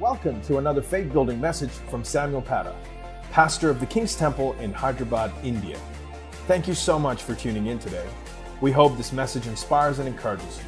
Welcome to another faith building message from Samuel Patta, pastor of the King's Temple in Hyderabad, India. Thank you so much for tuning in today. We hope this message inspires and encourages you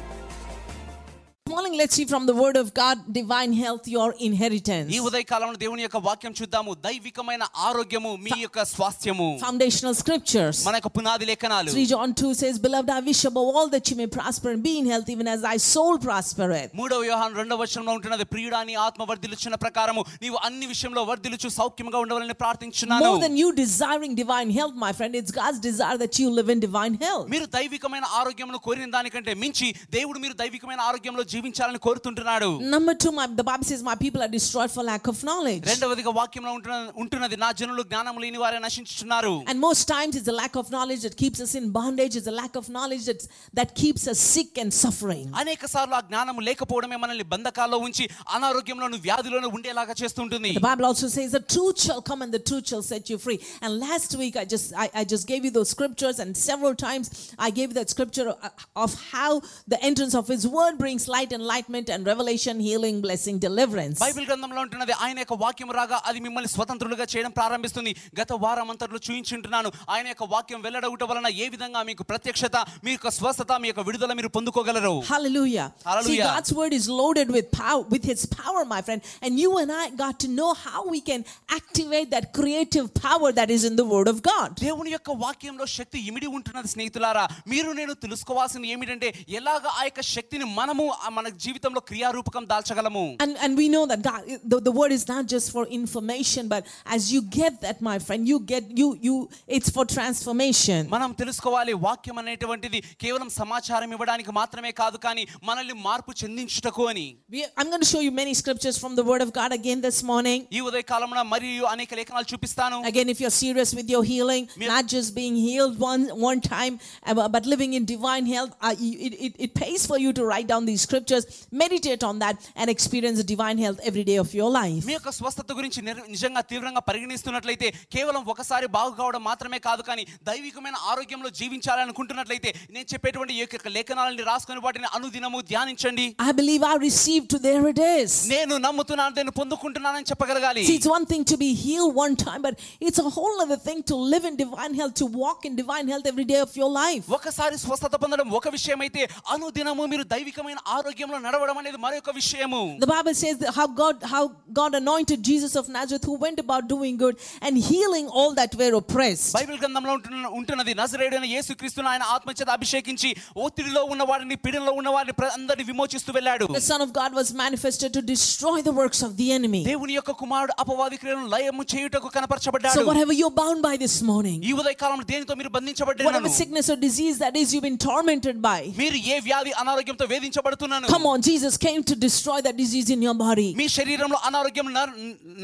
morning let's see from the word of god divine health your inheritance ఈ ఉదయకాలంలో దేవుని యొక్క వాక్యం చూద్దాము దైవికమైన ఆరోగ్యము మీ యొక్క స్వాస్థ్యము foundational scriptures మన యొక్క పునాది లేఖనాలు 3 john 2 says beloved i wish above all that you may prosper and be in health even as thy soul prospereth మూడవ యోహాను రెండవ వచనంలో ఉంటున్నది ప్రియుడా నీ ఆత్మ వర్ధిల్లుచున్న ప్రకారము నీవు అన్ని విషయంలో వర్ధిల్లుచు సౌఖ్యంగా ఉండవాలని ప్రార్థించున్నాను more than you desiring divine health my friend it's god's desire that you live in divine health మీరు దైవికమైన ఆరోగ్యమును కోరిన దానికంటే మించి దేవుడు మీరు దైవికమైన ఆరోగ్యంలో జీవించాలని కోరుతుంటున్నాడు number 2 my, the bible says my people are destroyed for lack of knowledge రెండవదిగా వాక్యంలో ఉంటున్న ఉంటున్నది నా జనులు జ్ఞానం లేని వారే నశించుచున్నారు and most times it's a lack of knowledge that keeps us in bondage it's a lack of knowledge that, that keeps us sick and suffering అనేక సార్లు ఆ జ్ఞానము లేకపోవడమే మనల్ని బంధకాల్లో ఉంచి అనారోగ్యంలోను వ్యాధిలోను ఉండేలాగా చేస్తుంటుంది The Bible also says the truth shall come and the truth shall set you free. And last week I just I, I just gave you those scriptures and several times I gave you that scripture of, of how the entrance of his word brings light, enlightenment and revelation, healing, blessing, deliverance. Bible గ్రంథంలో ఉంటున్నది ఆయన యొక్క వాక్యం రాగా అది మిమ్మల్ని స్వతంత్రులుగా చేయడం ప్రారంభిస్తుంది గత వారం అంతట్లో చూయించుంటున్నాను ఆయన యొక్క వాక్యం వెల్లడవుట వలన ఏ విధంగా మీకు ప్రత్యక్షత మీ యొక్క స్వస్థత మీ యొక్క విడుదల మీరు పొందుకోగలరు Hallelujah. See, Hallelujah. God's word is loaded with power, with his power, my friend. And you and I got to know how we can activate that creative power that is in the word of God. దేవుని యొక్క వాక్యంలో శక్తి ఇమిడి ఉంటున్నది స్నేహితులారా మీరు నేను తెలుసుకోవాల్సింది ఏమిటంటే ఎలాగ ఆ యొక్క శక్తిని మనము ఆ మన జీవితంలో క్రియారూపకం దాల్చగలము And, and we know that God, the, the word is not just for information, but as you get that, my friend, you get, you, you, it's for transformation. మనం తెలుసుకోవాలి వాక్యం అనేటువంటిది కేవలం సమాచారం ఇవ్వడానికి మాత్రమే కాదు కానీ మనల్ని మార్పు చెందించుటకు అని We, I'm going to show you many scriptures from the word of God again this morning. ఈ ఉదయ కాలంలో మరియు అనేక లేఖనాలు చూపిస్తాను Again, if you're serious with your healing, Me- not just being healed one, one time, uh, but- but living in divine health, uh, you- it, it, it pays for you to write down these scriptures, meditate on that, and experience the divine health every day of your life. మీ యొక్క స్వస్థత గురించి నిర్- నిజంగా తీవ్రంగా పరిగణిస్తున్నట్లయితే కేవలం ఒకసారి బాగు కావడం మాత్రమే కాదు కానీ దైవికమైన ఆరోగ్యంలో జీవించాలనుకుంటున్నట్లయితే నేను చెప్పేటువంటి ఈ యొక్క లేఖనాలని రాసుకొని వాటిని అనుదినము ధ్యానించండి I believe I received to there it is. నేను నమ్ముతున్నాను నేను పొందుకుంటున్నానని చెప్పగలగాలి See, it's one thing to be healed one time, but it's a whole other thing to live in divine health, to walk in divine health every day of your life. ఒకసారి స్వస్థత పొందడం ఒక విషయం అయితే అనుదినము మీరు దైవికమైన ఆరోగ్యంలో నడవడం అనేది మరొక విషయము The Bible says that how God how God anointed Jesus of Nazareth, who went about doing good and healing all that were oppressed. Bible గ్రంథంలో ఉంటున్న ఉంటున్నది నజరేయుడైన యేసుక్రీస్తును ఆయన ఆత్మచేత అభిషేకించి ఒత్తిడిలో ఉన్న వారిని పీడనలో ఉన్న వారిని ప్ర- అందరిని విమోచిస్తూ వెళ్ళాడు The Son of God was manifested to destroy the works of the enemy. దేవుని యొక్క కుమారుడు అపవాది క్రియలను లయము చేయుటకు కనపరచబడ్డాడు So whatever you're bound by this morning, ఈ ఉదయ కాలంలో దేనితో మీరు whatever బంధించబడ్డారు sickness or disease that is you've been tormented by, మీరు ఏ వ్యాధి అనారోగ్యంతో వేధించబడుతున్నాను come on, Jesus came to destroy that disease in your body. మీ శరీరంలో అనారోగ్యం నా-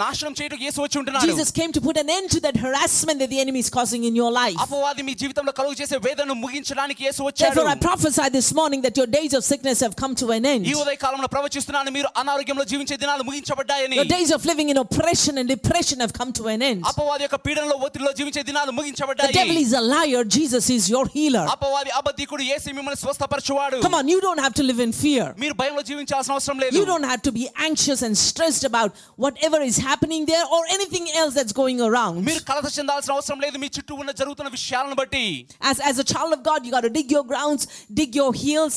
నాశనం చేయటకు యేసు వచ్చి ఉంటున్నాడు Jesus came to put an end to that harassment that the enemy is causing in your life. అపవాది మీ జీవితంలో కలుగు చేసే వేదనను ముగించడానికి యేసు వచ్చాడు Therefore, I prophesy this morning that your days of sickness have come to an end. ఈ ఉదయ కాలంలో ప్రవచిస్తున్నాను మీరు అనారోగ్యంలో జీవించే దినాలు ముగించబడ్డాయని Your days of living in oppression and depression have come to an end. అపవాది యొక్క పీడనలో ఒత్తిడిలో జీవించే దినాలు The devil ముగించబడ్డాయి is a liar. Jesus is your healer. అపవాది అబద్ధికుడు యేసు మిమ్మల్ని స్వస్థపరచువాడు Come on, you don't have to live in fear. మీరు భయంలో జీవించాల్సిన అవసరం లేదు You don't have to be anxious and stressed about whatever is happening there or anything else that's going around. మీరు కలత చెందాల్సిన అవసరం లేదు మీ చుట్టూ ఉన్న జరుగుతున్న విషయాలను బట్టి As, as a child of God, you got to dig your grounds, dig your heels.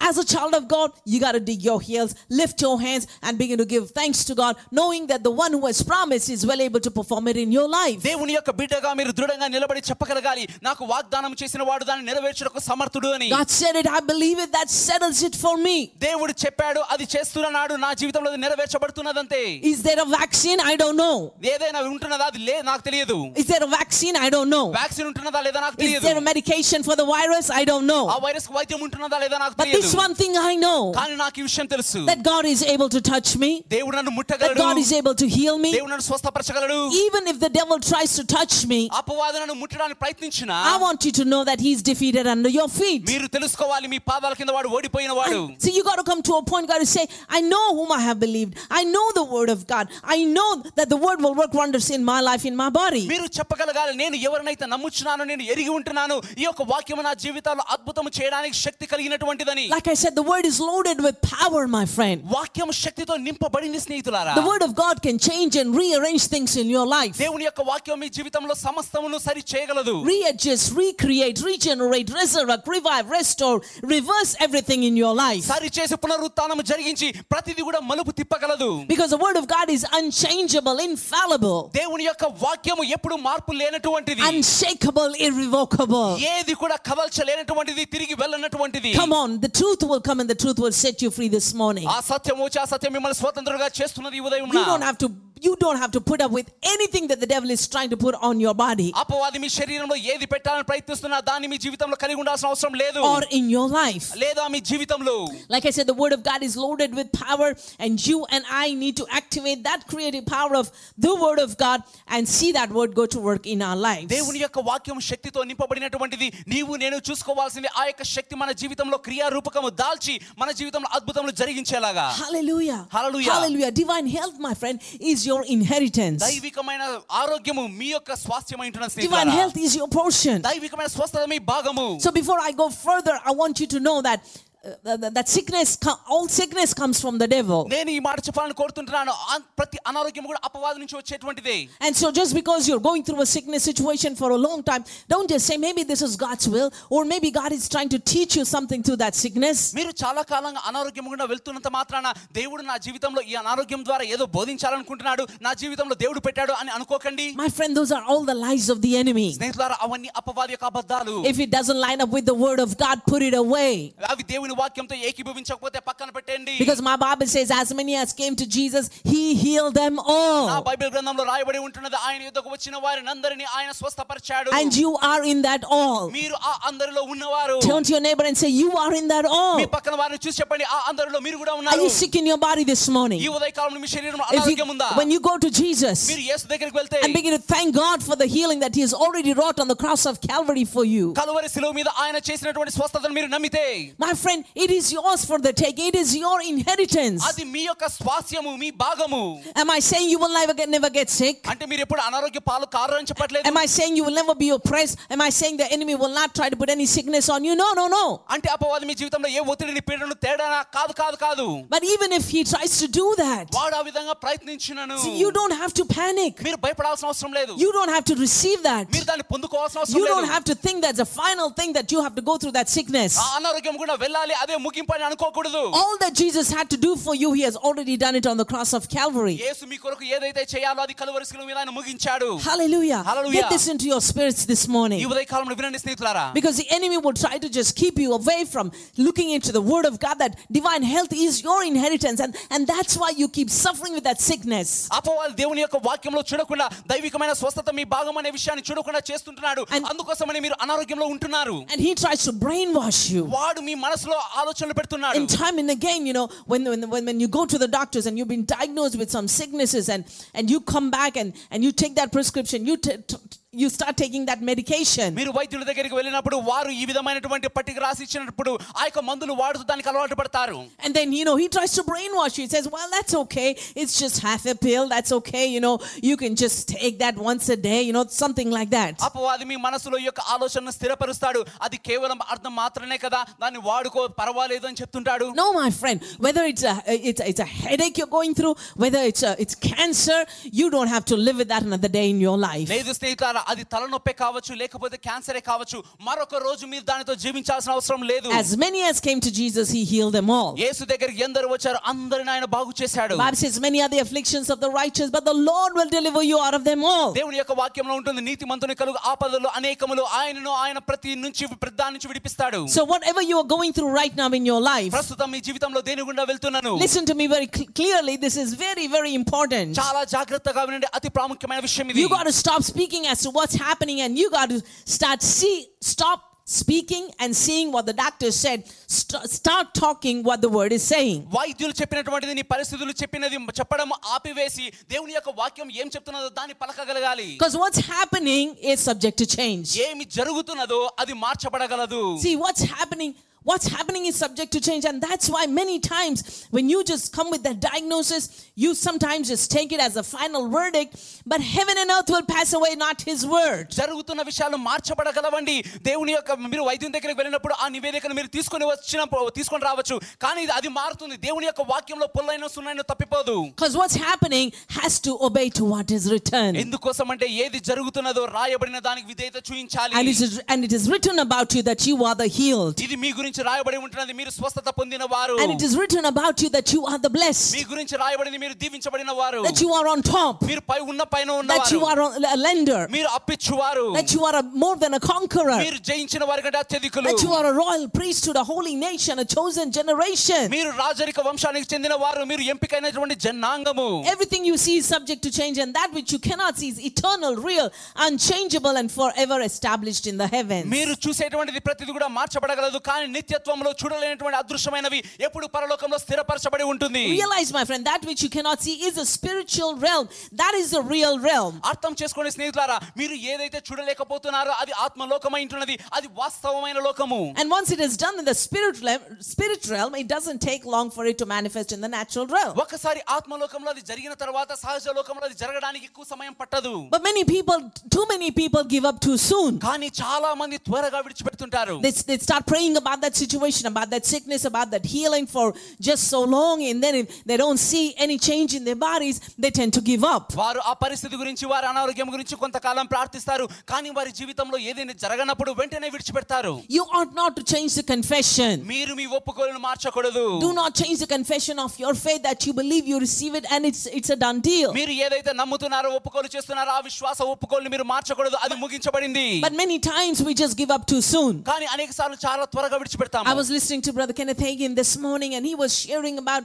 As a child of God, you got to dig your heels, lift your hands, and begin to give thanks to God, knowing that the one who has promised is well able to perform it in your life. దేవుని యొక్క బిడ్డగా మీరు దృఢంగా నిలబడి చెప్పగలగాలి నాకు వాగ్దానం చేసిన వాడు దాన్ని నెరవేర్చడానికి సమర్థుడు అని God said it, I believe it, that settles it for me. దేవుడు చెప్పాడు అది చేస్తున్నాడు నా జీవితంలో అది నెరవేర్చబడుతున్నదంతే Is there a vaccine? I don't know. ఏదైనా ఉంటున్నదా అది లే నాకు తెలియదు Is there a vaccine? I don't know. Vaccine ఉంటున్నదా లేదా నాకు Is తెలియదు there a medication for the virus? I don't ఆ know. వైరస్ వైద్యం ఉంటున్నదా లేదా నాకు But తెలియదు this one thing I know కానీ నాకు ఈ విషయం తెలుసు that God is able to touch me, దేవుడు నన్ను that ముట్టగలడు God is able to heal me. దేవుడు నన్ను స్వస్థపరచగలడు Even if the devil tries to touch me, అపవాది నన్ను ముట్టడానికి ప్రయత్నించిన I want you to know that he's defeated under your feet. మీరు తెలుసుకోవాలి మీ పాదాల కింద వాడు ఓడిపోయిన వాడు And so you got to come to a point, got to say, I know whom I have believed. I know the word of God. I know that the word will work wonders in my life, in my body. మీరు చెప్పగలగాలి నేను ఎవరినైతే నమ్ముచున్నానో నేను ఎరిగి ఉంటున్నాను ఈ యొక్క వాక్యం నా జీవితాల్లో అద్భుతం చేయడానికి శక్తి కలిగినటువంటిదని Like I said, the word is loaded with power, my friend. వాక్యం శక్తితో నింపబడింది స్నేహితులారా The word of God can change and rearrange things in your life. దేవుని యొక్క వాక్యం మీ జీవితంలో సమస్తమును సరి చేయగలదు Readjust, recreate, regenerate, resurrect, revive, restore, reverse everything in your life. సరి చేసి పునరుత్థానం జరిగించి ప్రతిది కూడా మలుపు తిప్పగలదు Because the word of God is unchangeable, infallible, దేవుని యొక్క వాక్యము ఎప్పుడు మార్పు లేనటువంటిది unshakable, irrevocable. ఏది కూడా కదల్చలేనటువంటిది తిరిగి వెళ్ళనటువంటిది Come on, the truth will come and the truth will set you free this morning. ఆ సత్యం వచ్చి ఆ సత్యం మిమ్మల్ని స్వతంత్రంగా చేస్తున్నది ఈ ఉదయం You don't have to you don't have to put up with anything that the devil is trying to put on your body అపవాది మీ శరీరంలో ఏది పెట్టాలని ప్రయత్నిస్తున్నా దాన్ని మీ జీవితంలో కలిగి ఉండాల్సిన అవసరం లేదు or in your life. లేదా మీ జీవితంలో Like I said, the word of God is loaded with power, and you and I need to activate that creative power of the word of God and see that word go to work in our lives. దేవుని యొక్క వాక్యం శక్తితో నింపబడినటువంటిది నీవు నేను చూసుకోవాల్సింది ఆ యొక్క శక్తి మన జీవితంలో క్రియారూపకము దాల్చి మన జీవితంలో అద్భుతములు జరిగించేలాగా Hallelujah. Hallelujah. Hallelujah. Divine health, my friend, is your inheritance. దైవికమైన ఆరోగ్యము మీ యొక్క స్వాస్థ్యమై ఉంటున్న Divine స్నేహితులారా. health is your portion. దైవికమైన స్వస్థత మీ భాగము So before I go further, I want you to know that uh, that, that sickness, co- all sickness comes from the devil. నేను ఈ మాట చెప్పాలని కోరుతుంటున్నాను ఆ- ప్రతి అనారోగ్యం కూడా అపవాది నుంచి వచ్చేటువంటిదే And so just because you're going through a sickness situation for a long time, don't just say maybe this is God's will or maybe God is trying to teach you something through that sickness. మీరు చాలా కాలంగా అనారోగ్యం గుండా వెళ్తున్నంత మాత్రాన దేవుడు నా జీవితంలో ఈ అనారోగ్యం ద్వారా ఏదో బోధించాలనుకుంటున్నాడు నా జీవితంలో దేవుడు పెట్టాడు అని అనుకోకండి My friend, those are all the lies of the enemy. స్నేహితులారా అవన్నీ అపవాది యొక్క అబద్ధాలు If it doesn't line up with the word of God, put it away. అవి దేవుని వాక్యంతో ఏకీభవించకపోతే పక్కన పెట్టండి Because my Bible says, as many as came to Jesus, he healed them నా all. బైబిల్ గ్రంథంలో రాయబడి ఉంటున్నది ఆయన యుద్ధకు వచ్చిన వారిని అందరినీ ఆయన స్వస్థపరిచాడు And you are in that all. మీరు ఆ అందరిలో ఉన్నవారు Turn to your neighbor and say, You are in that all. మీ పక్కన వారిని చూసి చెప్పండి ఆ అందరిలో మీరు కూడా Are ఉన్నారు you sick in your body this morning? ఈ ఉదయకాలంలో మీ శరీరంలో If అనారోగ్యం ఉందా you, when you go to Jesus మీరు యేసు దగ్గరికి వెళ్తే and begin to thank God for the healing that He has already wrought on the cross of Calvary for you. Calvary శిలువ మీద ఆయన చేసినటువంటి స్వస్థతను మీరు నమ్మితే My friend, it is yours for the take. It is your inheritance. అది మీ యొక్క స్వాస్యము మీ భాగము Am I saying you will never get never get sick? అంటే మీరు ఎప్పుడు అనారోగ్య పాలు కారని చెప్పట్లేదు Am I saying you will never be oppressed? Am I saying the enemy will not try to put any sickness on you? No, no, no. అంటే అపవాది మీ జీవితంలో ఏ ఒత్తిడిని పీడను తేడానా కాదు కాదు కాదు But even if he tries to do that, వాడు ఆ విధంగా ప్రయత్నించినను see, you don't have to panic. మీరు భయపడాల్సిన అవసరం లేదు You don't have to receive that. మీరు దాన్ని పొందుకోవాల్సిన అవసరం You don't లేదు have to think that's the final thing that you have to go through that sickness. ఆ అనారోగ్యం కూడా వెళ్ళాలి అదే ముగింపు అని అనుకోకూడదు All that Jesus had to do for you, he has already done it on the cross of Calvary. యేసు మీ కొరకు ఏదైతే చేయాలో అది కలువరి శిలువ మీద ఆయన ముగించాడు Hallelujah. Hallelujah. Get this into your spirits this ఈ morning. ఉదయ కాలంలో వినండి స్నేహితులారా Because the enemy will try to just keep you away from looking into the word of God that divine health is your inheritance. And, and that's why you keep suffering with that sickness. అపవాది దేవుని యొక్క వాక్యంలో చూడకుండా దైవికమైన స్వస్థత మీ భాగం అనే విషయాన్ని చూడకుండా చేస్తుంటున్నాడు And- అందుకోసమని మీరు అనారోగ్యంలో ఉంటున్నారు And he tries to brainwash you. వాడు మీ మనసులో ఆలోచనలు పెడుతున్నాడు And time and again, you know, when, when, when, when you go to the doctors and you've been diagnosed with some sicknesses and, and you come back and, and you take that prescription, you, t- t- you start taking that medication. మీరు వైద్యుల దగ్గరికి వెళ్ళినప్పుడు వారు ఈ విధమైనటువంటి పట్టిక రాసి ఇచ్చినప్పుడు ఆ యొక్క మందులు వాడుతూ దానికి అలవాటు పడతారు And then, you know, he tries to brainwash you. He says, well, that's okay. It's just half a pill. That's okay. You know, you can just take that once a day, you know, something like that. అపవాది మీ మనసులో ఈ యొక్క ఆలోచనను స్థిరపరుస్తాడు అది కేవలం అర్థం మాత్రమే కదా దాన్ని వాడుకో పర్వాలేదు అని చెప్తుంటాడు No, my friend, whether it's a, it's, a- it's a headache you're going through, whether it's, a, it's cancer, you don't have to live with that another day in your life. లేదు స్నేహితులారా అది తలనొప్పే కావచ్చు లేకపోతే క్యాన్సరే కావచ్చు మరొక రోజు మీరు దానితో జీవించాల్సిన అవసరం లేదు As many as came to Jesus, he healed them all. యేసు దగ్గరికి ఎందరు వచ్చారు అందరిని ఆయన బాగు చేశాడు Bible says, many are the afflictions of the righteous, but the Lord will deliver you out of them all. దేవుని యొక్క వాక్యంలో ఉంటుంది నీతి మంతుని కలుగు ఆపదలు అనేకములు ఆయనను ఆయన ప్రతి నుంచి ప్రతి నుంచి విడిపిస్తాడు So whatever you are going through right now in your life, ప్రస్తుతం మీ జీవితంలో దేని గుండా వెళ్తున్నాను listen to me very cl- clearly. This is very, very important. చాలా జాగ్రత్తగా వినండి అతి ప్రాముఖ్యమైన విషయం ఇది You got to stop speaking as to what's happening and you got to start see stop speaking and seeing what the doctor said. St- start talking what the word is saying. వైద్యులు చెప్పినటువంటిది నీ పరిస్థితులు చెప్పినది చెప్పడం ఆపివేసి దేవుని యొక్క వాక్యం ఏం చెప్తున్నదో దాన్ని పలకగలగాలి Because what's happening is subject to change. ఏమి జరుగుతున్నదో అది మార్చబడగలదు See, what's happening What's happening is subject to change. And that's why many times when you just come with that diagnosis, you sometimes just take it as a final verdict. But heaven and earth will pass away, not his word. జరుగుతున్న విషయాలు మార్చబడగలవండి దేవుని యొక్క మీరు వైద్యం దగ్గరికి వెళ్ళినప్పుడు ఆ నివేదికను మీరు తీసుకొని వచ్చిన తీసుకొని రావచ్చు కానీ ఇది- అది మారుతుంది దేవుని యొక్క వాక్యంలో పుల్లైన సున్నైన తప్పిపోదు Because what's happening has to obey to what is written. ఎందుకోసం అంటే ఏది జరుగుతున్నదో రాయబడిన దానికి విధేయత చూపించాలి And it, is, and it is written about you that you are the healed. ఇది మీ గురించి రాయబడి ఉంటున్నది మీరు స్వస్థత పొందిన వారు And it is written about you that you are the me blessed, గురించి రాయబడింది మీరు దీవించబడిన వారు that you are on top, మీరు పై ఉన్న పైన that you ఉన్నవారు are a lender, మీరు అప్పిచ్చువారు that you are a, more than a conqueror, మీరు జయించిన వారి కంటే అత్యధికులు that you are a royal priesthood, a holy nation, a chosen generation. మీరు రాజరిక వంశానికి చెందిన వారు మీరు ఎంపికైనటువంటి జనాంగము Everything you see is subject to change, and that which you cannot see is eternal, real, unchangeable, and forever established in the heavens. మీరు చూసేటువంటిది ప్రతిది కూడా మార్చబడగలదు కానీ నిత్యత్వంలో చూడలేనటువంటి అదృశ్యమైనవి ఎప్పుడు పరలోకంలో స్థిరపరచబడి ఉంటుంది Realize, my friend, that which you cannot see is a spiritual realm. That is the real realm. అర్థం చేసుకోండి స్నేహితులారా మీరు ఏదైతే చూడలేకపోతున్నారో అది ఆత్మలోకమై ఉంటున్నది అది వాస్తవమైన లోకము And once it is done in the spirit realm, spirit realm, it doesn't take long for it to manifest in the natural realm. ఒకసారి ఆత్మలోకంలో అది జరిగిన తర్వాత సహజ లోకంలో అది జరగడానికి ఎక్కువ సమయం పట్టదు But many people, too many people give up too soon. కానీ చాలా మంది త్వరగా విడిచిపెడుతుంటారు They, they start praying about that situation, about that sickness, about that healing for just so long, and then if they don't see any change in their bodies, they tend to give up. వారు ఆ పరిస్థితి గురించి వారి అనారోగ్యం గురించి కొంతకాలం ప్రార్థిస్తారు కానీ వారి జీవితంలో ఏదైనా జరగనప్పుడు వెంటనే విడిచిపెడతారు You ought not to change the confession. మీరు మీ ఒప్పుకోలను మార్చకూడదు Do not change the confession of your faith that you believe you receive it and it's it's a done deal. మీరు ఏదైతే నమ్ముతున్నారో ఒప్పుకోలు చేస్తున్నారో ఆ విశ్వాస ఒప్పుకోలు మీరు మార్చకూడదు అది ముగించబడింది But many times we just give up too soon. కానీ అనేక సార్లు చాలా త్వరగా I విడిచిపెడతాము was listening to Brother Kenneth Hagin this morning and he was sharing about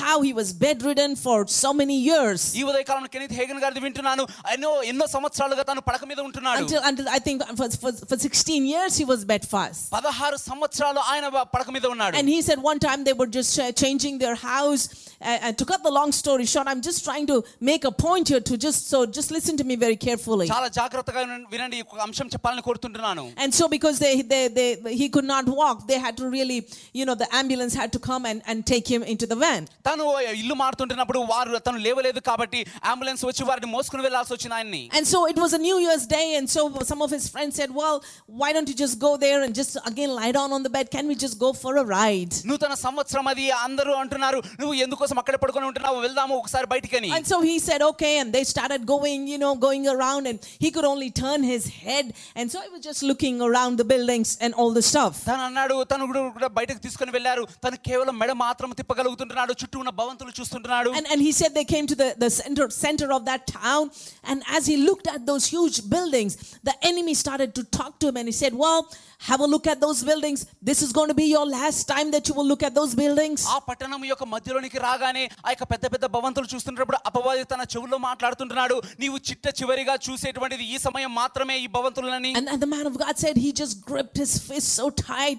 how he was bedridden for so many years. ఈ ఉదయకాలంలో కెనీత్ Hagen గారిది వింటున్నాను ఎన్నో ఎన్నో సంవత్సరాలుగా తను పడక మీద ఉంటున్నాడు Until, until I think for, for, for 16 years he was bedfast. పదహారు సంవత్సరాలు ఆయన పడక మీద ఉన్నాడు And he said one time they were just uh, changing their house. And, and to cut the long story short, I'm just trying to make a point here to just so just listen to me very carefully. చాలా జాగ్రత్తగా వినండి- వినండి ఈ అంశం చెప్పాలని కోరుతుంటున్నాను And so because they, they, they he could not walk, they had to really, you know, the ambulance had to come and, and take him into the van. తను ఇల్లు మారుతుంటున్నప్పుడు వారు తను లేవలేదు కాబట్టి అంబులెన్స్ వచ్చి వారిని మోసుకుని వెళ్లాల్సి వచ్చిన ఆయన్ని And so it was a New Year's Day, and so some of his friends said, Well, why don't you just go there and just again lie down on the bed? Can we just go for a ride? నూతన సంవత్సరం అది అందరూ అంటున్నారు నువ్వు ఎందుకోసం అక్కడే పడుకొని ఉంటున్నావు వెళ్దాము ఒకసారి బయటికని And so he said, Okay, and they started going, you know, going around, and he could only turn his head. And so I was just looking around the buildings and all the stuff. తను అన్నాడు తను కూడా కూడా బయటకు తీసుకొని వెళ్ళారు తను కేవలం మెడ మాత్రం తిప్పగలుగుతుంటున్నాడు చుట్టూ ఉన్న భవంతులు చూస్తుంటున్నాడు And, and he said they came to the, the center, center of that town. And as he looked at those huge buildings, the enemy started to talk to him. And he said, Well, have a look at those buildings. This is going to be your last time that you will look at those buildings. ఆ పట్టణం యొక్క మధ్యలోనికి రాగానే ఆ యొక్క పెద్ద పెద్ద భవంతులు చూస్తున్నప్పుడు అపవాది తన చెవుల్లో మాట్లాడుతుంటున్నాడు నీవు చిట్ట చివరిగా చూసేటువంటిది ఈ సమయం మాత్రమే ఈ భవంతులని And, and the man of God said he just gripped his fist so tight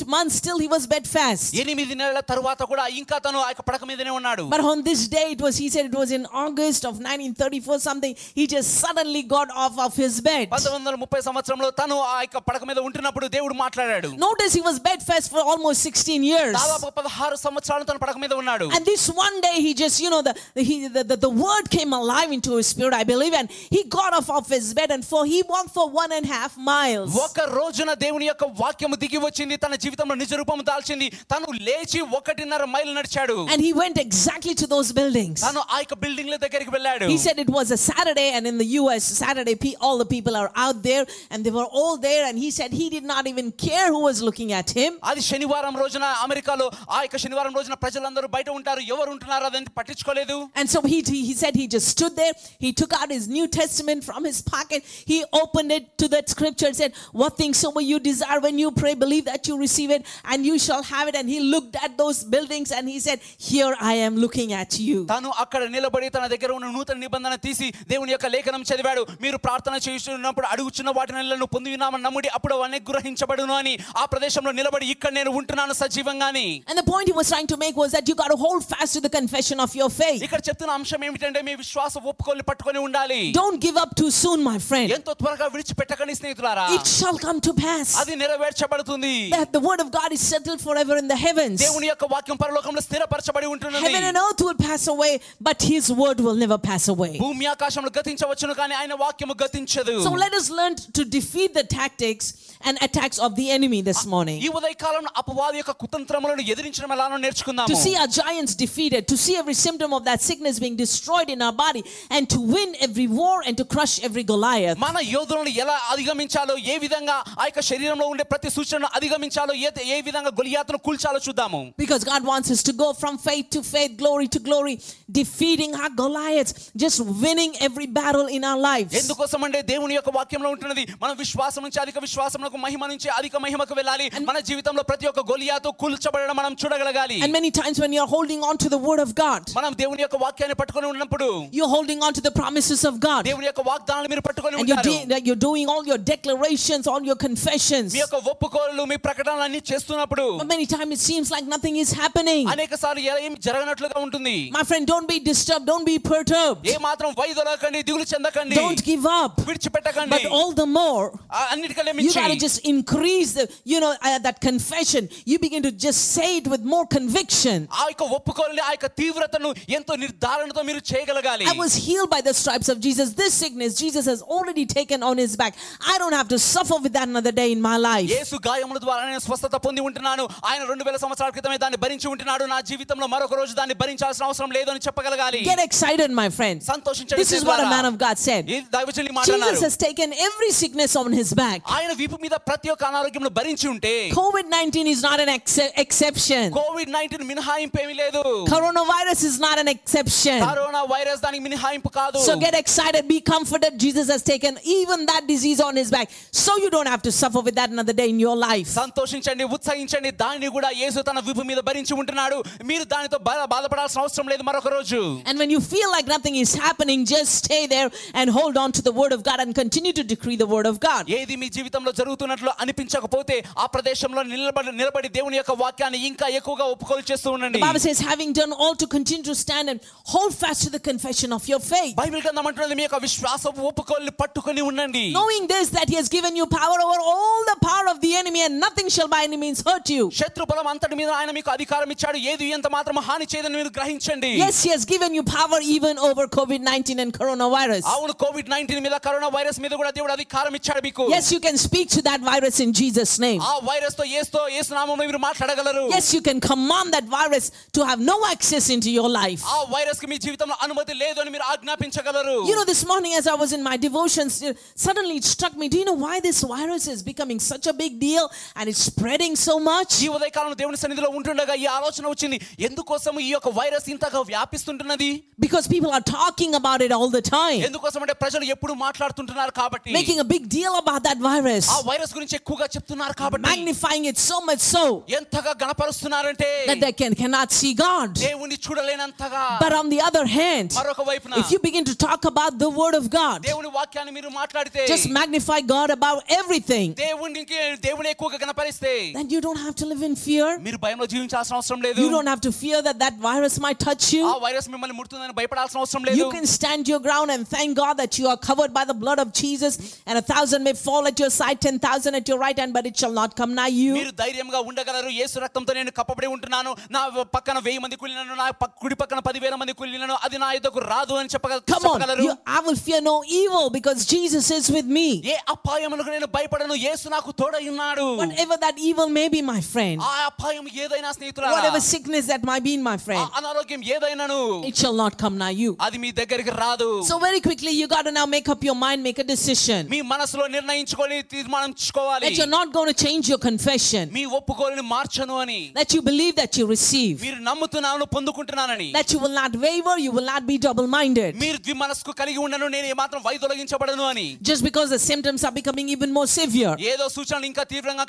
months, still he was bedfast. ఎనిమిది నెలల తరువాత కూడా ఇంకా తను ఆ యొక్క పడక మీదనే ఉన్నాడు But on this day, it was, he said it was in August of 1934 something, he just suddenly got off of his bed. పంతొమ్మిది వందల ముప్పై సంవత్సరంలో తను ఆ యొక్క పడక మీద ఉంటున్నప్పుడు దేవుడు మాట్లాడాడు Notice he was bedfast for almost 16 years. దాదాపు పదహారు సంవత్సరాలు తన పడక మీద ఉన్నాడు And this one day, he just, you know, the, the, he, the, the, the word came alive into his spirit, I believe, and he got off of his bed and for he walked for one and a half miles. ఒక రోజున దేవుని యొక్క వాక్యము దిగి వచ్చింది తన జీవితంలో నిజ రూపం దాల్చింది తను లేచి ఒకటిన్నర మైలు నడిచాడు And he went exactly to those buildings. తను ఆ యొక్క బిల్డింగ్ల దగ్గరికి వెళ్ళాడు He said it was a Saturday, and in the US, Saturday, pe- all the people are out there, and they were all there. And he said he did not even care who was looking at him. అది శనివారం రోజున అమెరికాలో ఆ యొక్క శనివారం రోజున ప్రజలందరూ బయట ఉంటారు ఎవరు ఉంటున్నారో అదని పట్టించుకోలేదు And so he, he said he just stood there. He took out his New Testament from his pocket. He opened it to that scripture and said, What things soever you desire when you pray, believe that you receive receive it and you shall have it. And he looked at those buildings and he said, Here I am looking at you. తను అక్కడ నిలబడి తన దగ్గర ఉన్న నూతన నిబంధన తీసి దేవుని యొక్క లేఖనం చదివాడు మీరు ప్రార్థన చేస్తున్నప్పుడు అడుగుచున్న వాటిని నువ్వు పొంది ఉన్నామని నమ్ముడి అప్పుడు అవన్నీ గ్రహించబడును అని ఆ ప్రదేశంలో నిలబడి ఇక్కడ నేను ఉంటున్నాను సజీవంగాని And the point he was trying to make was that you got to hold fast to the confession of your faith. ఇక్కడ చెప్తున్న అంశం ఏమిటంటే మీ విశ్వాస ఒప్పుకొని పట్టుకొని ఉండాలి Don't give up too soon, my friend. ఎంతో త్వరగా విడిచిపెట్టకండి స్నేహితులారా It shall come to pass అది నెరవేర్చబడుతుంది that the word of God is settled forever in the heavens. దేవుని యొక్క వాక్యం పరలోకంలో స్థిరపరచబడి ఉంటున్నది Heaven and earth will pass away, but his word will never pass away. భూమి ఆకాశంలో గతించవచ్చును కానీ ఆయన వాక్యము గతించదు So let us learn to defeat the tactics and attacks of the enemy this morning. ఈ ఉదయ కాలంలో అపవాది యొక్క కుతంత్రములను ఎదిరించడం ఎలానో To నేర్చుకుందాము see our giants defeated, to see every symptom of that sickness being destroyed in our body, and to win every war and to crush every Goliath. మన యోధులను ఎలా అధిగమించాలో ఏ విధంగా ఆ యొక్క శరీరంలో ఉండే ప్రతి సూచనను అధిగమించాలో ఏ ఏ విధంగా గొలియాతను కూల్చాలో చూద్దాము Because God wants us to go from faith to faith, glory to glory, defeating our Goliaths, just winning every battle in our lives. ఎందుకోసం అంటే దేవుని యొక్క వాక్యంలో ఉంటున్నది మనం విశ్వాసం నుంచి అధిక విశ్వాసములకు మహిమ నుంచి అధిక మహిమకు వెళ్ళాలి మన జీవితంలో ప్రతి ఒక్క గొలియాతో కూల్చబడడం మనం చూడగలగాలి And many times when you're holding on to the word of God, మనం దేవుని యొక్క వాక్యాన్ని పట్టుకొని ఉన్నప్పుడు you're holding on to the promises of God. దేవుని యొక్క వాగ్దానాలు మీరు పట్టుకొని And you're, ఉంటారు de- you're doing all your declarations, all your confessions. మీ యొక్క ఒప్పుకోలు మీ ప్రకటనలు అన్ని చేస్తున్నప్పుడు But many times it seems like nothing is happening. అనేక సార్లు ఏం జరగనట్లుగా ఉంటుంది My friend, don't be disturbed, don't be perturbed, ఏ మాత్రం వైదొలకండి దిగులు చెందకండి don't give up. విడిచిపెట్టకండి But all the more, ఆ అన్నిటికన్నా you మించి got to just increase the, you know, uh, that confession. You begin to just say it with more conviction. ఆ యొక్క ఒప్పుకోలని ఆ యొక్క తీవ్రతను ఎంతో నిర్ధారణతో మీరు చేయగలగాలి I was healed by the stripes of Jesus. This sickness, Jesus has already taken on his back. I don't have to suffer with that another day in my life. యేసు గాయముల ద్వారా నేను స్వస్థత పొంది ఉంటున్నాను ఆయన రెండు వేల సంవత్సరాల క్రితమే దాన్ని భరించి ఉంటున్నాడు నా జీవితంలో మరొక రోజు దాన్ని భరించాల్సిన అవసరం లేదు అని చెప్పగలగాలి Get excited, my friends. సంతోషించండి This is what a man of God said. ఇది దైవజనులు మాట Jesus అన్నారు. has taken every sickness on his back. ఆయన వీపు మీద ప్రతి ఒక్క అనారోగ్యం భరించి ఉంటే COVID 19 is not an ex- exception. Covid nineteen మినహాయింపు ఏమీ లేదు Coronavirus is not an exception. Corona virus దానికి మినహాయింపు కాదు So get excited, be comforted. Jesus has taken even that disease on his back. So you don't have to suffer with that another day in your life. సంతోషించండి ఉత్సహించండి దాన్ని కూడా యేసు తన విపు మీద భరించి ఉంటున్నాడు మీరు దానితో బా- బాధపడాల్సిన అవసరం లేదు మరొక రోజు And when you feel like nothing is happening, just stay there and hold on to the word of God and continue to decree the word of God. ఏది మీ జీవితంలో జరుగుతున్నట్లు అనిపించకపోతే ఆ ప్రదేశంలో నిలబడి నిలబడి దేవుని యొక్క వాక్యాన్ని ఇంకా ఎక్కువగా ఒప్పుకోలు చేస్తూ ఉండండి The Bible says, having done all to continue to stand and hold fast to the confession of your faith. Bible గ్రంథం అంటున్నది మీ యొక్క విశ్వాస ఒప్పుకోల్ని పట్టుకొని ఉండండి Knowing this, that He has given you power over all the power of the enemy, and nothing shall by any means hurt you. శత్రు బలం అంతటి మీద ఆయన మీకు అధికారం ఇచ్చాడు ఏది ఎంత మాత్రం హాని చేయదని మీరు గ్రహించండి Yes, He has given you power even over COVID 19 and coronavirus. అవును కోవిడ్ నైన్టీన్ మీద కరోనా వైరస్ మీద కూడా దేవుడు అధికారం ఇచ్చాడు మీకు Yes, you can speak to that virus in Jesus' name. ఆ వైరస్ తో ఏస్తో ఏసు నామంలో మీరు మాట్లాడగలరు Yes, you can command that virus to have no access into your life. ఆ వైరస్ కి మీ జీవితంలో అనుమతి లేదు అని మీరు ఆజ్ఞాపించగలరు You know, this morning as I was in my devotions, uh, suddenly it struck me. Do you know why this virus is becoming such a big deal and it's spreading so much? ఈ ఉదయకాలం దేవుని సన్నిధిలో ఉంటుండగా ఈ ఆలోచన వచ్చింది ఎందుకోసం ఈ యొక్క వైరస్ ఇంతగా వ్యాపిస్తుంటున్నది Because people are talking about it all the time, ఎందుకోసం అంటే ప్రజలు ఎప్పుడు మాట్లాడుతుంటున్నారు కాబట్టి making a big deal about that virus, ఆ వైరస్ గురించి ఎక్కువగా చెప్తున్నారు కాబట్టి magnifying it so much so ఎంతగా గణపరుస్తున్నారంటే that they can, cannot see God. దేవుని చూడలేనంతగా But on the other hand, మరొక వైపున if you begin to talk about the word of God, దేవుని వాక్యాన్ని మీరు మాట్లాడితే just magnify God about everything, దేవునికి దేవుని ఎక్కువగా గణపరిస్తే then you don't have to live in fear. మీరు భయంలో జీవించాల్సిన అవసరం లేదు You don't have to fear that that virus might touch ఆ you. వైరస్ మిమ్మల్ని ముడుతుందని భయపడాల్సిన అవసరం లేదు You can stand your ground and thank God that you are covered by the blood of Jesus, and a thousand may fall at your side, ten thousand at your right hand, but it shall not come nigh you. మీరు ధైర్యంగా ఉండగలరు యేసు రక్తంతో నేను కప్పబడి ఉంటున్నాను నా పక్కన వెయ్యి మంది కూలినను నా పక్- కుడి పక్కన పదివేల మంది కూలినను అది నా యుద్ధకు రాదు అని చెప్పగ Come on, చెప్పగలరు you, I will fear no evil because Jesus is with me. ఏ అపాయములకు నేను భయపడను యేసు నాకు తోడై ఉన్నాడు Whatever that evil may be, my friend, ఆ అపాయం ఏదైనా స్నేహితులారా whatever sickness that might be, my ఆ friend, అనారోగ్యం ఏదైనాను it shall not come nigh you. అది మీ దగ్గరికి రాదు So, very quickly, you got to now make up your mind, make a decision మీ మనసులో నిర్ణయించుకొని తీర్మానించుకోవాలి that you're not going to change your confession, మీ ఒప్పుకోలని మార్చను అని that you believe that you receive, మీరు నమ్ముతున్నాను పొందుకుంటున్నానని that you will not waver, you will not be double minded. మీరు ద్విమనస్కు కలిగి ఉండను నేను ఏమాత్రం వైదొలగించబడను అని Just because the symptoms are becoming even more severe. ఏదో సూచనలు ఇంకా తీవ్రంగా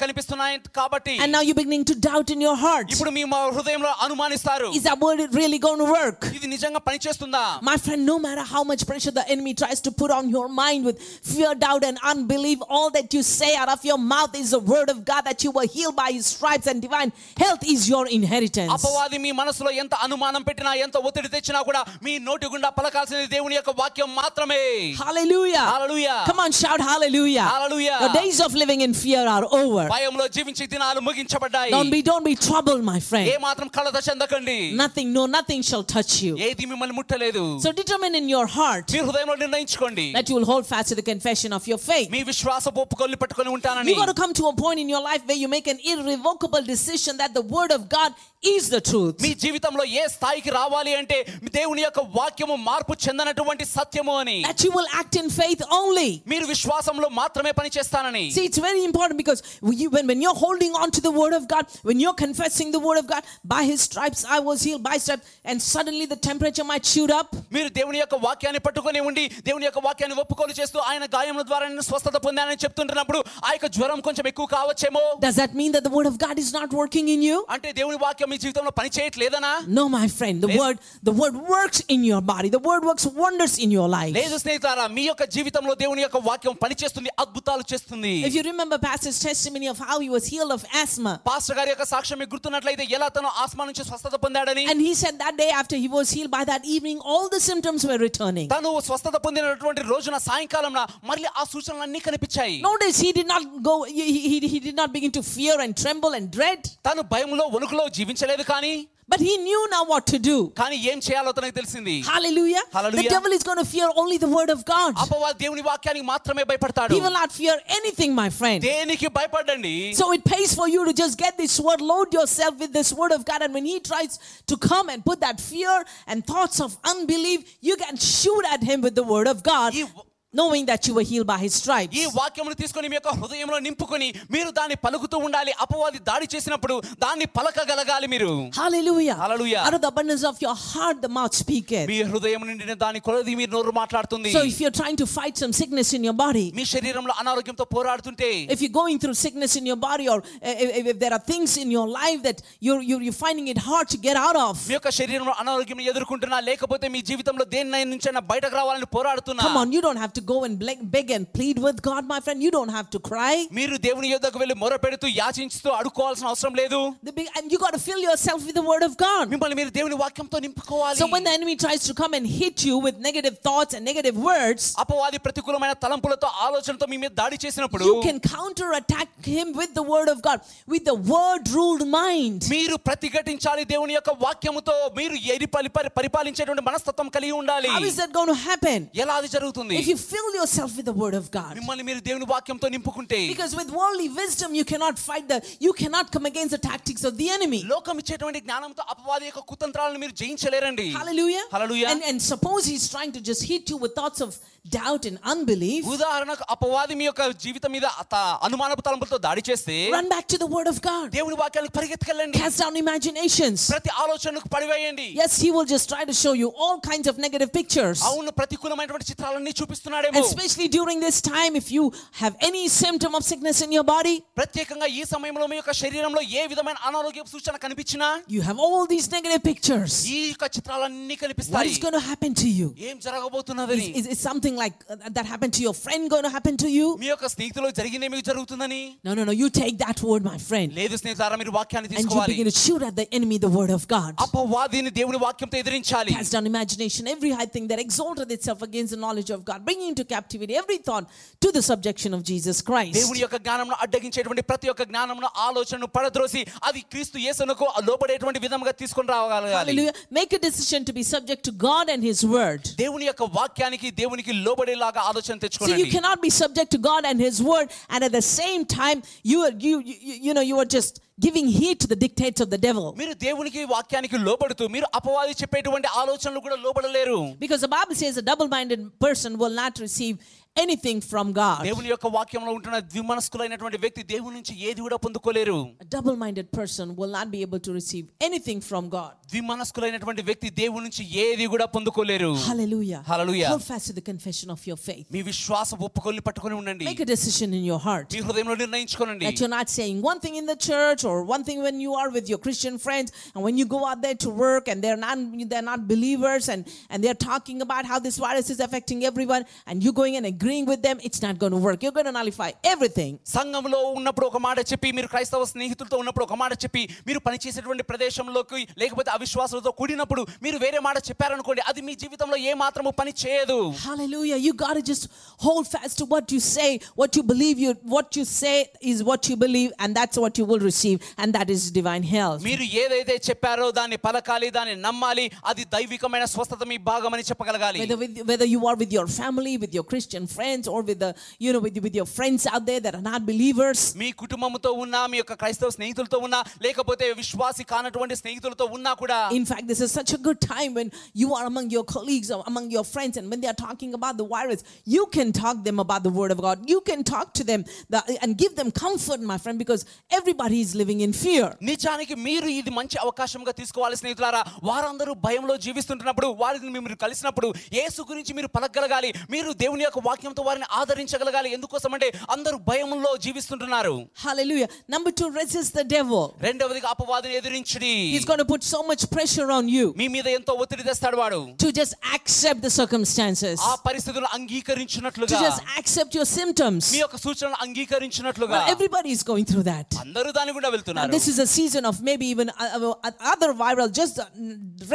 కనిపిస్తున్నాయంటే కాబట్టి And now you're beginning to doubt in your heart. ఇప్పుడు మీ మా హృదయంలో అనుమానిస్తారు Is that word really going to work? ఇది నిజంగా పనిచేస్తుందా My friend, no matter how much pressure the enemy tries to put on your mind with fear, doubt, and unbelief, all that you say out of your mouth is the word of God that you were healed by his stripes and divine health is your inheritance. అపవాది మీ మనసులో ఎంత అనుమానం పెట్టినా ఎంత ఒత్తిడి తెచ్చినా కూడా మీ నోటి గుండా పలకాల్సింది దేవుని యొక్క వాక్యం మాత్రమే Hallelujah. Hallelujah Come on, shout hallelujah. Hallelujah. The days of living in fear are over. భయంలో జీవించే దినాలు ముగించబడ్డాయి Don't be, don't be troubled, my A friend. మాత్రం కలత చెందకండి Nothing, no, nothing shall touch you. ఏది మిమ్మల్ని ముట్టలేదు So determine in your heart మీ హృదయంలో నిర్ణయించుకోండి that you will hold fast to the confession of your faith. మీ విశ్వాస ఒప్పుకొల్లి పట్టుకొని ఉంటానని You got to come to a point in your life where you make an irrevocable decision that the word of God is the truth. మీ జీవితంలో ఏ స్థాయికి రావాలి అంటే దేవుని యొక్క వాక్యము మార్పు చెందనటువంటి సత్యము అని That you will act in faith only. మీరు విశ్వాసంలో మాత్రమే పని చేస్తానని See, it's very important because when, you, when, when you're holding on to the word of God, when you're confessing the word of God, by his stripes I was healed, by stripes, and suddenly the temperature might shoot up. మీరు దేవుని యొక్క వాక్యాన్ని పట్టుకొని ఉండి దేవుని యొక్క వాక్యాన్ని ఒప్పుకోలు చేస్తూ ఆయన గాయముల ద్వారా నేను స్వస్థత పొందానని చెప్తుంటున్నప్పుడు ఆ యొక్క జ్వరం కొంచెం ఎక్కువ కావచ్చేమో Does that mean that the word of God is not working in you? అంటే దేవుని వాక్యం మీ జీవితంలో పని చేయట్లేదనా No, my friend. The Yes. word, the word works in your body. The word works wonders in your life. లేదు స్నేహితులారా మీ యొక్క జీవితంలో దేవుని యొక్క వాక్యం పనిచేస్తుంది అద్భుతాలు చేస్తుంది If you remember Pastor's testimony of how he was healed of asthma, pastor గారి యొక్క సాక్ష్యం మీకు గుర్తున్నట్లయితే ఎలా తను ఆస్మా నుంచి స్వస్థత పొందాడని and he said that day after he was healed, by that evening, all the symptoms were returning. తను స్వస్థత పొందినటువంటి రోజున సాయంకాలం మళ్ళీ ఆ సూచనలన్నీ కనిపించాయి Notice he did not go, he, he, he did not begin to fear and tremble and dread, తను భయంలో వణుకులో జీవించలేదు కానీ but he knew now what to do. కానీ ఏం చేయాలో తనకు తెలిసింది Hallelujah. Hallelujah. The devil is going to fear only the word of God. అపవా దేవుని వాక్యానికి మాత్రమే భయపడతాడు He will not fear anything, my friend. దేనికి భయపడండి So it pays for you to just get this word, load yourself with this word of God. And when he tries to come and put that fear and thoughts of unbelief, you can shoot at him with the word of God, ఈ knowing that you were healed by his stripes. ఈ వాక్యమును తీసుకొని మీ యొక్క హృదయంలో నింపుకొని మీరు దాన్ని పలుకుతూ ఉండాలి అపవాది దాడి చేసినప్పుడు దాన్ని పలకగలగాలి మీరు Hallelujah. Hallelujah. Out of the abundance of your heart, the mouth speaketh. మీ హృదయం నిండిన దాని కొలది మీరు నోరు మాట్లాడుతుంది So if you're trying to fight some sickness in your body, మీ శరీరంలో అనారోగ్యంతో పోరాడుతుంటే if you're going through sickness in your body, or if, if- if there are things in your life that you're, you're, you're finding it hard to get out of, మీ యొక్క శరీరంలో అనారోగ్యం ఎదుర్కొంటున్నా లేకపోతే మీ జీవితంలో దేని నుంచైనా బయటకు రావాలని పోరాడుతున్నా come on, you don't have to go and beg, beg and plead with God, my friend. You don't have to cry. మీరు దేవుని యొద్దకు వెళ్ళి మొరపెడుతూ యాచించుతూ అడుక్కోవాల్సిన అవసరం లేదు The big, and you got to fill yourself with the word of God. మిమ్మల్ని మీరు దేవుని వాక్యంతో నింపుకోవాలి So when the enemy tries to come and hit you with negative thoughts and negative words, అపవాది ప్రతికూలమైన తలంపులతో ఆలోచనతో మీ మీద దాడి చేసినప్పుడు you can counter attack him with the word of God, with the word ruled mind. మీరు ప్రతిఘటించాలి దేవుని యొక్క వాక్యముతో మీరు ఎరి పలి- పరి- పరిపాలించేటువంటి మనస్తత్వం కలిగి ఉండాలి How is that going to happen? ఎలా అది జరుగుతుంది If you fill yourself with the word of God. మిమ్మల్ని మీరు దేవుని వాక్యంతో నింపుకుంటే Because with worldly wisdom, you cannot fight the, you cannot come against the tactics of the enemy. లోకం ఇచ్చేటువంటి జ్ఞానంతో అపవాది యొక్క కుతంత్రాలను మీరు జయించలేరండి Hallelujah. Hallelujah. And, and suppose he's trying to just hit you with thoughts of doubt and unbelief. ఉదాహరణకు అపవాది మీ యొక్క జీవితం మీద అత- అనుమానపు తలంపులతో దాడి చేస్తే Run back to the word of God. దేవుని వాక్యానికి పరిగెత్తుకెళ్ళండి Cast down imaginations. ప్రతి ఆలోచనకు పడివేయండి Yes, he will just try to show you all kinds of negative pictures. అవును ప్రతికూలమైనటువంటి చిత్రాలన్నీ చూపిస్తున్నాడేమో Especially during this time, if you have any symptom of sickness in your body, ప్రత్యేకంగా ఈ సమయంలో మీ యొక్క శరీరంలో ఏ విధమైన అనారోగ్య సూచన కనిపించినా you have all these negative pictures. ఈ యొక్క చిత్రాలన్నీ What కనిపిస్తాయి is going to happen to you? ఏం జరగబోతున్నదని Is, is something like uh, that happened to your friend going to happen to you? మీ యొక్క స్నేహితులు జరిగిందే మీకు జరుగుతుందని No, no, no. You take that word, my friend, లేదు స్నేహితులారా మీరు వాక్యాన్ని and you తీసుకోవాలి begin to shoot at the enemy the word of God. అపవాదిని దేవుని వాక్యంతో ఎదిరించాలి Cast down imagination, every high thing that exalted itself against the knowledge of God, bringing into captivity every thought to the subjection of Jesus Christ. దేవుని యొక్క జ్ఞానంను అడ్డగించేటువంటి ప్రతి ఒక్క జ్ఞానంను ఆలోచనను పడద్రోసి అది క్రీస్తు యేసునకు లోపడేటువంటి విధంగా తీసుకొని రాగలగాలి Hallelujah. Make a decision to be subject to God and His word. దేవుని యొక్క వాక్యానికి దేవునికి లోబడేలాగా ఆలోచన So you తెచ్చుకోండి cannot be subject to God and His word, and at the same time, you are you you, you you know you are just giving heed to the dictates of the devil. మీరు దేవునికి వాక్యానికి లోబడుతూ మీరు అపవాది చెప్పేటువంటి ఆలోచనలు కూడా లోబడలేరు Because the Bible says a double minded person will not receive anything from God. దేవుని యొక్క వాక్యంలో ఉంటున్న ద్విమనస్కులైనటువంటి వ్యక్తి దేవుని నుంచి ఏది కూడా పొందుకోలేరు A double minded person will not be able to receive anything from God. ద్విమనస్కులైనటువంటి వ్యక్తి దేవుని నుంచి ఏది కూడా పొందుకోలేరు Hallelujah. Hallelujah. Hold fast to the confession of your faith. మీ విశ్వాస ఒప్పుకొని పట్టుకొని ఉండండి Make a decision in your heart మీ హృదయంలో నిర్ణయించుకోనండి that you're not saying one thing in the church or one thing when you are with your Christian friends and when you go out there to work and they're not they're not believers and and they're talking about how this virus is affecting everyone and you going and agreeing with them it's not going to work you're going to nullify everything సంఘంలో ఉన్నప్పుడు ఒక మాట చెప్పి మీరు క్రైస్తవ స్నేహితులతో ఉన్నప్పుడు ఒక మాట చెప్పి మీరు పనిచేసేటువంటి ప్రదేశంలోకి లేకపోతే అవిశ్వాసులతో కూడినప్పుడు మీరు వేరే మాట చెప్పారనుకోండి అది మీ జీవితంలో ఏ మాత్రము పని చేయదు hallelujah you got to just hold fast to what you say what you believe you what you say is what you believe and that's what you will receive and that is divine health మీరు ఏదైతే చెప్పారో దాన్ని పలకాలి దాన్ని నమ్మాలి అది దైవికమైన స్వస్థత మీ భాగమని చెప్పగలగాలి whether with, whether you are with your family with your christian friends or with the you know with, with your friends out there that are not believers మీ కుటుంబంతో ఉన్నా మీ యొక్క క్రైస్తవ స్నేహితులతో ఉన్నా లేకపోతే విశ్వాసి కానటువంటి స్నేహితులతో ఉన్నా కూడా in fact this is such a good time when you are among your colleagues or among your friends and when they are talking about the virus you can talk them about the word of god you can talk to them the, and give them comfort my friend because everybody is living in fear నిజానికి మీరు ఇది మంచి అవకాశంగా తీసుకోవాలి స్నేహితులారా వారందరూ భయంలో జీవిస్తుంటున్నప్పుడు వారిని మీరు కలిసినప్పుడు యేసు గురించి మీరు పలకగలగాలి మీరు దేవుని యొక్క వాక్యంతో వారిని ఆదరించగలగాలి ఎందుకోసం అంటే అందరూ భయంలో జీవిస్తుంటున్నారు hallelujah number two resist the devil రెండవదిగా అపవాదిని ఎదిరించుడి he's going to put so much pressure on you మీ మీద ఎంతో ఒత్తిడి తెస్తాడు వాడు to just accept the circumstances ఆ పరిస్థితులను అంగీకరించినట్లుగా to just accept your symptoms మీ యొక్క సూచనలు అంగీకరించినట్లుగా Well, everybody is going through that అందరూ దాని గుండా And వెళ్తున్నారు this is a season of maybe even uh, uh, other viral, just uh,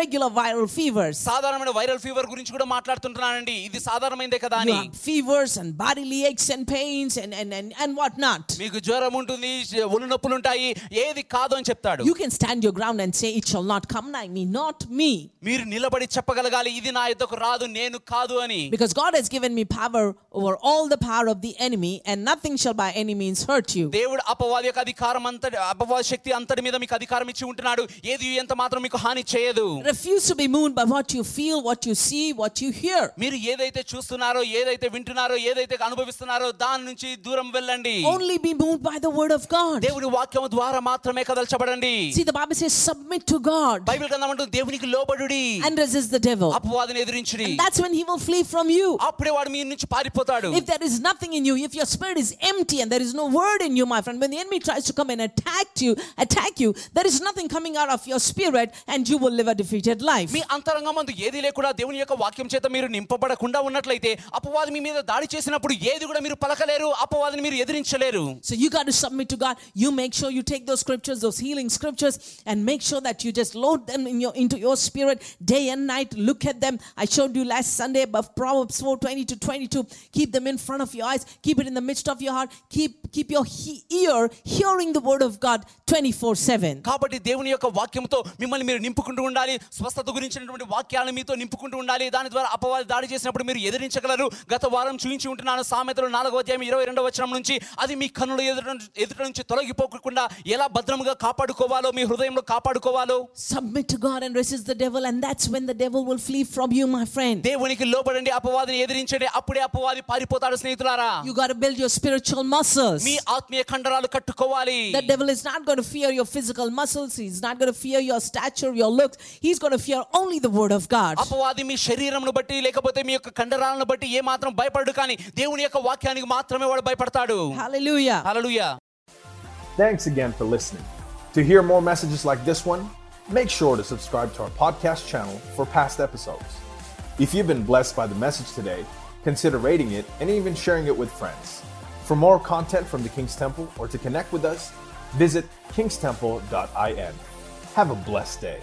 regular viral fevers. సాధారణమైన viral fever గురించి కూడా మాట్లాడుతుంటున్నానండి ఇది సాధారణమైందే కదా You అని have fevers and bodily aches and pains and, and, and, and whatnot. మీకు జ్వరం ఉంటుంది ఒళ్ళు నొప్పులు ఉంటాయి ఏది కాదు అని చెప్తాడు You can stand your ground and say, It shall not come nigh me, not me. మీరు నిలబడి చెప్పగలగాలి ఇది నా యుద్ధకు రాదు నేను కాదు అని Because God has given me power over all the power of the enemy, and nothing shall by any means hurt you. దేవుడు అపవాది యొక్క అధికారం అంతటి అపవాద శక్తి అంతటి మీద మీకు అధికారం ఇచ్చి ఉంటున్నాడు ఏది ఎంత మాత్రం మీకు హాని చేయదు Refuse to be moved by what you feel, what you see, what you hear. మీరు ఏదైతే చూస్తున్నారో ఏదైతే వింటున్నారో ఏదైతే అనుభవిస్తున్నారో దాని నుంచి దూరం వెళ్ళండి Only be moved by the word of God. దేవుని వాక్యం ద్వారా మాత్రమే కదల్చబడండి See, the Bible says, Submit to God Bible గ్రంథం అంటూ దేవునికి లోబడుడి and resist the devil. అపవాదిని ఎదిరించుడి And that's when he will flee from you. అప్పుడే వాడు మీ నుంచి పారిపోతాడు If there is nothing in you, if your spirit is empty and there is no word in you, my friend, when the enemy tries to come and attack you, attack you, there is nothing coming out of your spirit, and you will live a defeated life. మీ అంతరంగమందు ఏది లేకుండా దేవుని యొక్క వాక్యం చేత మీరు నింపబడకుండా ఉన్నట్లయితే అపవాది మీ మీద దాడి చేసినప్పుడు ఏది కూడా మీరు పలకలేరు అపవాదిని మీరు ఎదిరించలేరు So you got to submit to God. You make sure you take those scriptures, those healing scriptures, and make sure that you just load them in your into your spirit day and night. Look at them. I showed you last Sunday above Proverbs 4, 20 to 22. Keep them in front of your eyes. Keep it in the midst of your heart. Keep keep your he- ear hearing the word of God 24-7. కాబట్టి దేవుని యొక్క వాక్యంతో మిమ్మల్ని మీరు నింపుకుంటూ ఉండాలి స్వస్థత గురించినటువంటి వాక్యాలను మీతో నింపుకుంటూ ఉండాలి దాని ద్వారా అపవాది దాడి చేసినప్పుడు మీరు ఎదిరించగలరు గత వారం చూపించి ఉంటున్నాను సామెతలు నాలుగో అధ్యాయం ఇరవై రెండవ వచనం నుంచి అది మీ కన్నుల ఎదుట ఎదుట నుంచి తొలగిపోకుండా ఎలా భద్రంగా కాపాడుకోవాలో మీ హృదయంలో కాపాడుకోవాలో Submit to God and resist the devil, and that's when the devil will flee from you, my friend. దేవునికి లోబడండి అపవాదిని ఎదిరించండి అప్పుడే అపవాది పారిపోతాడు స్నేహితులారా You got to build your spiritual muscles. మీ ఆత్మీయ కండరాలు కట్టుకోవాలి The devil is not going to fear your physical muscles. He's not going to fear your stature, your looks. He's going to fear only the word of God. అపవాది మీ శరీరంను బట్టి లేకపోతే మీ యొక్క కండరాలను బట్టి ఏ మాత్రం భయపడడు కానీ దేవుని యొక్క వాక్యానికి మాత్రమే వాడు భయపడతాడు Hallelujah. Hallelujah Thanks again for listening. To hear more messages like this one, make sure to subscribe to our podcast channel for past episodes. If you've been blessed by the message today, consider rating it and even sharing it with friends. For more content from the King's Temple or to connect with us, visit kingstemple.in. Have a blessed day.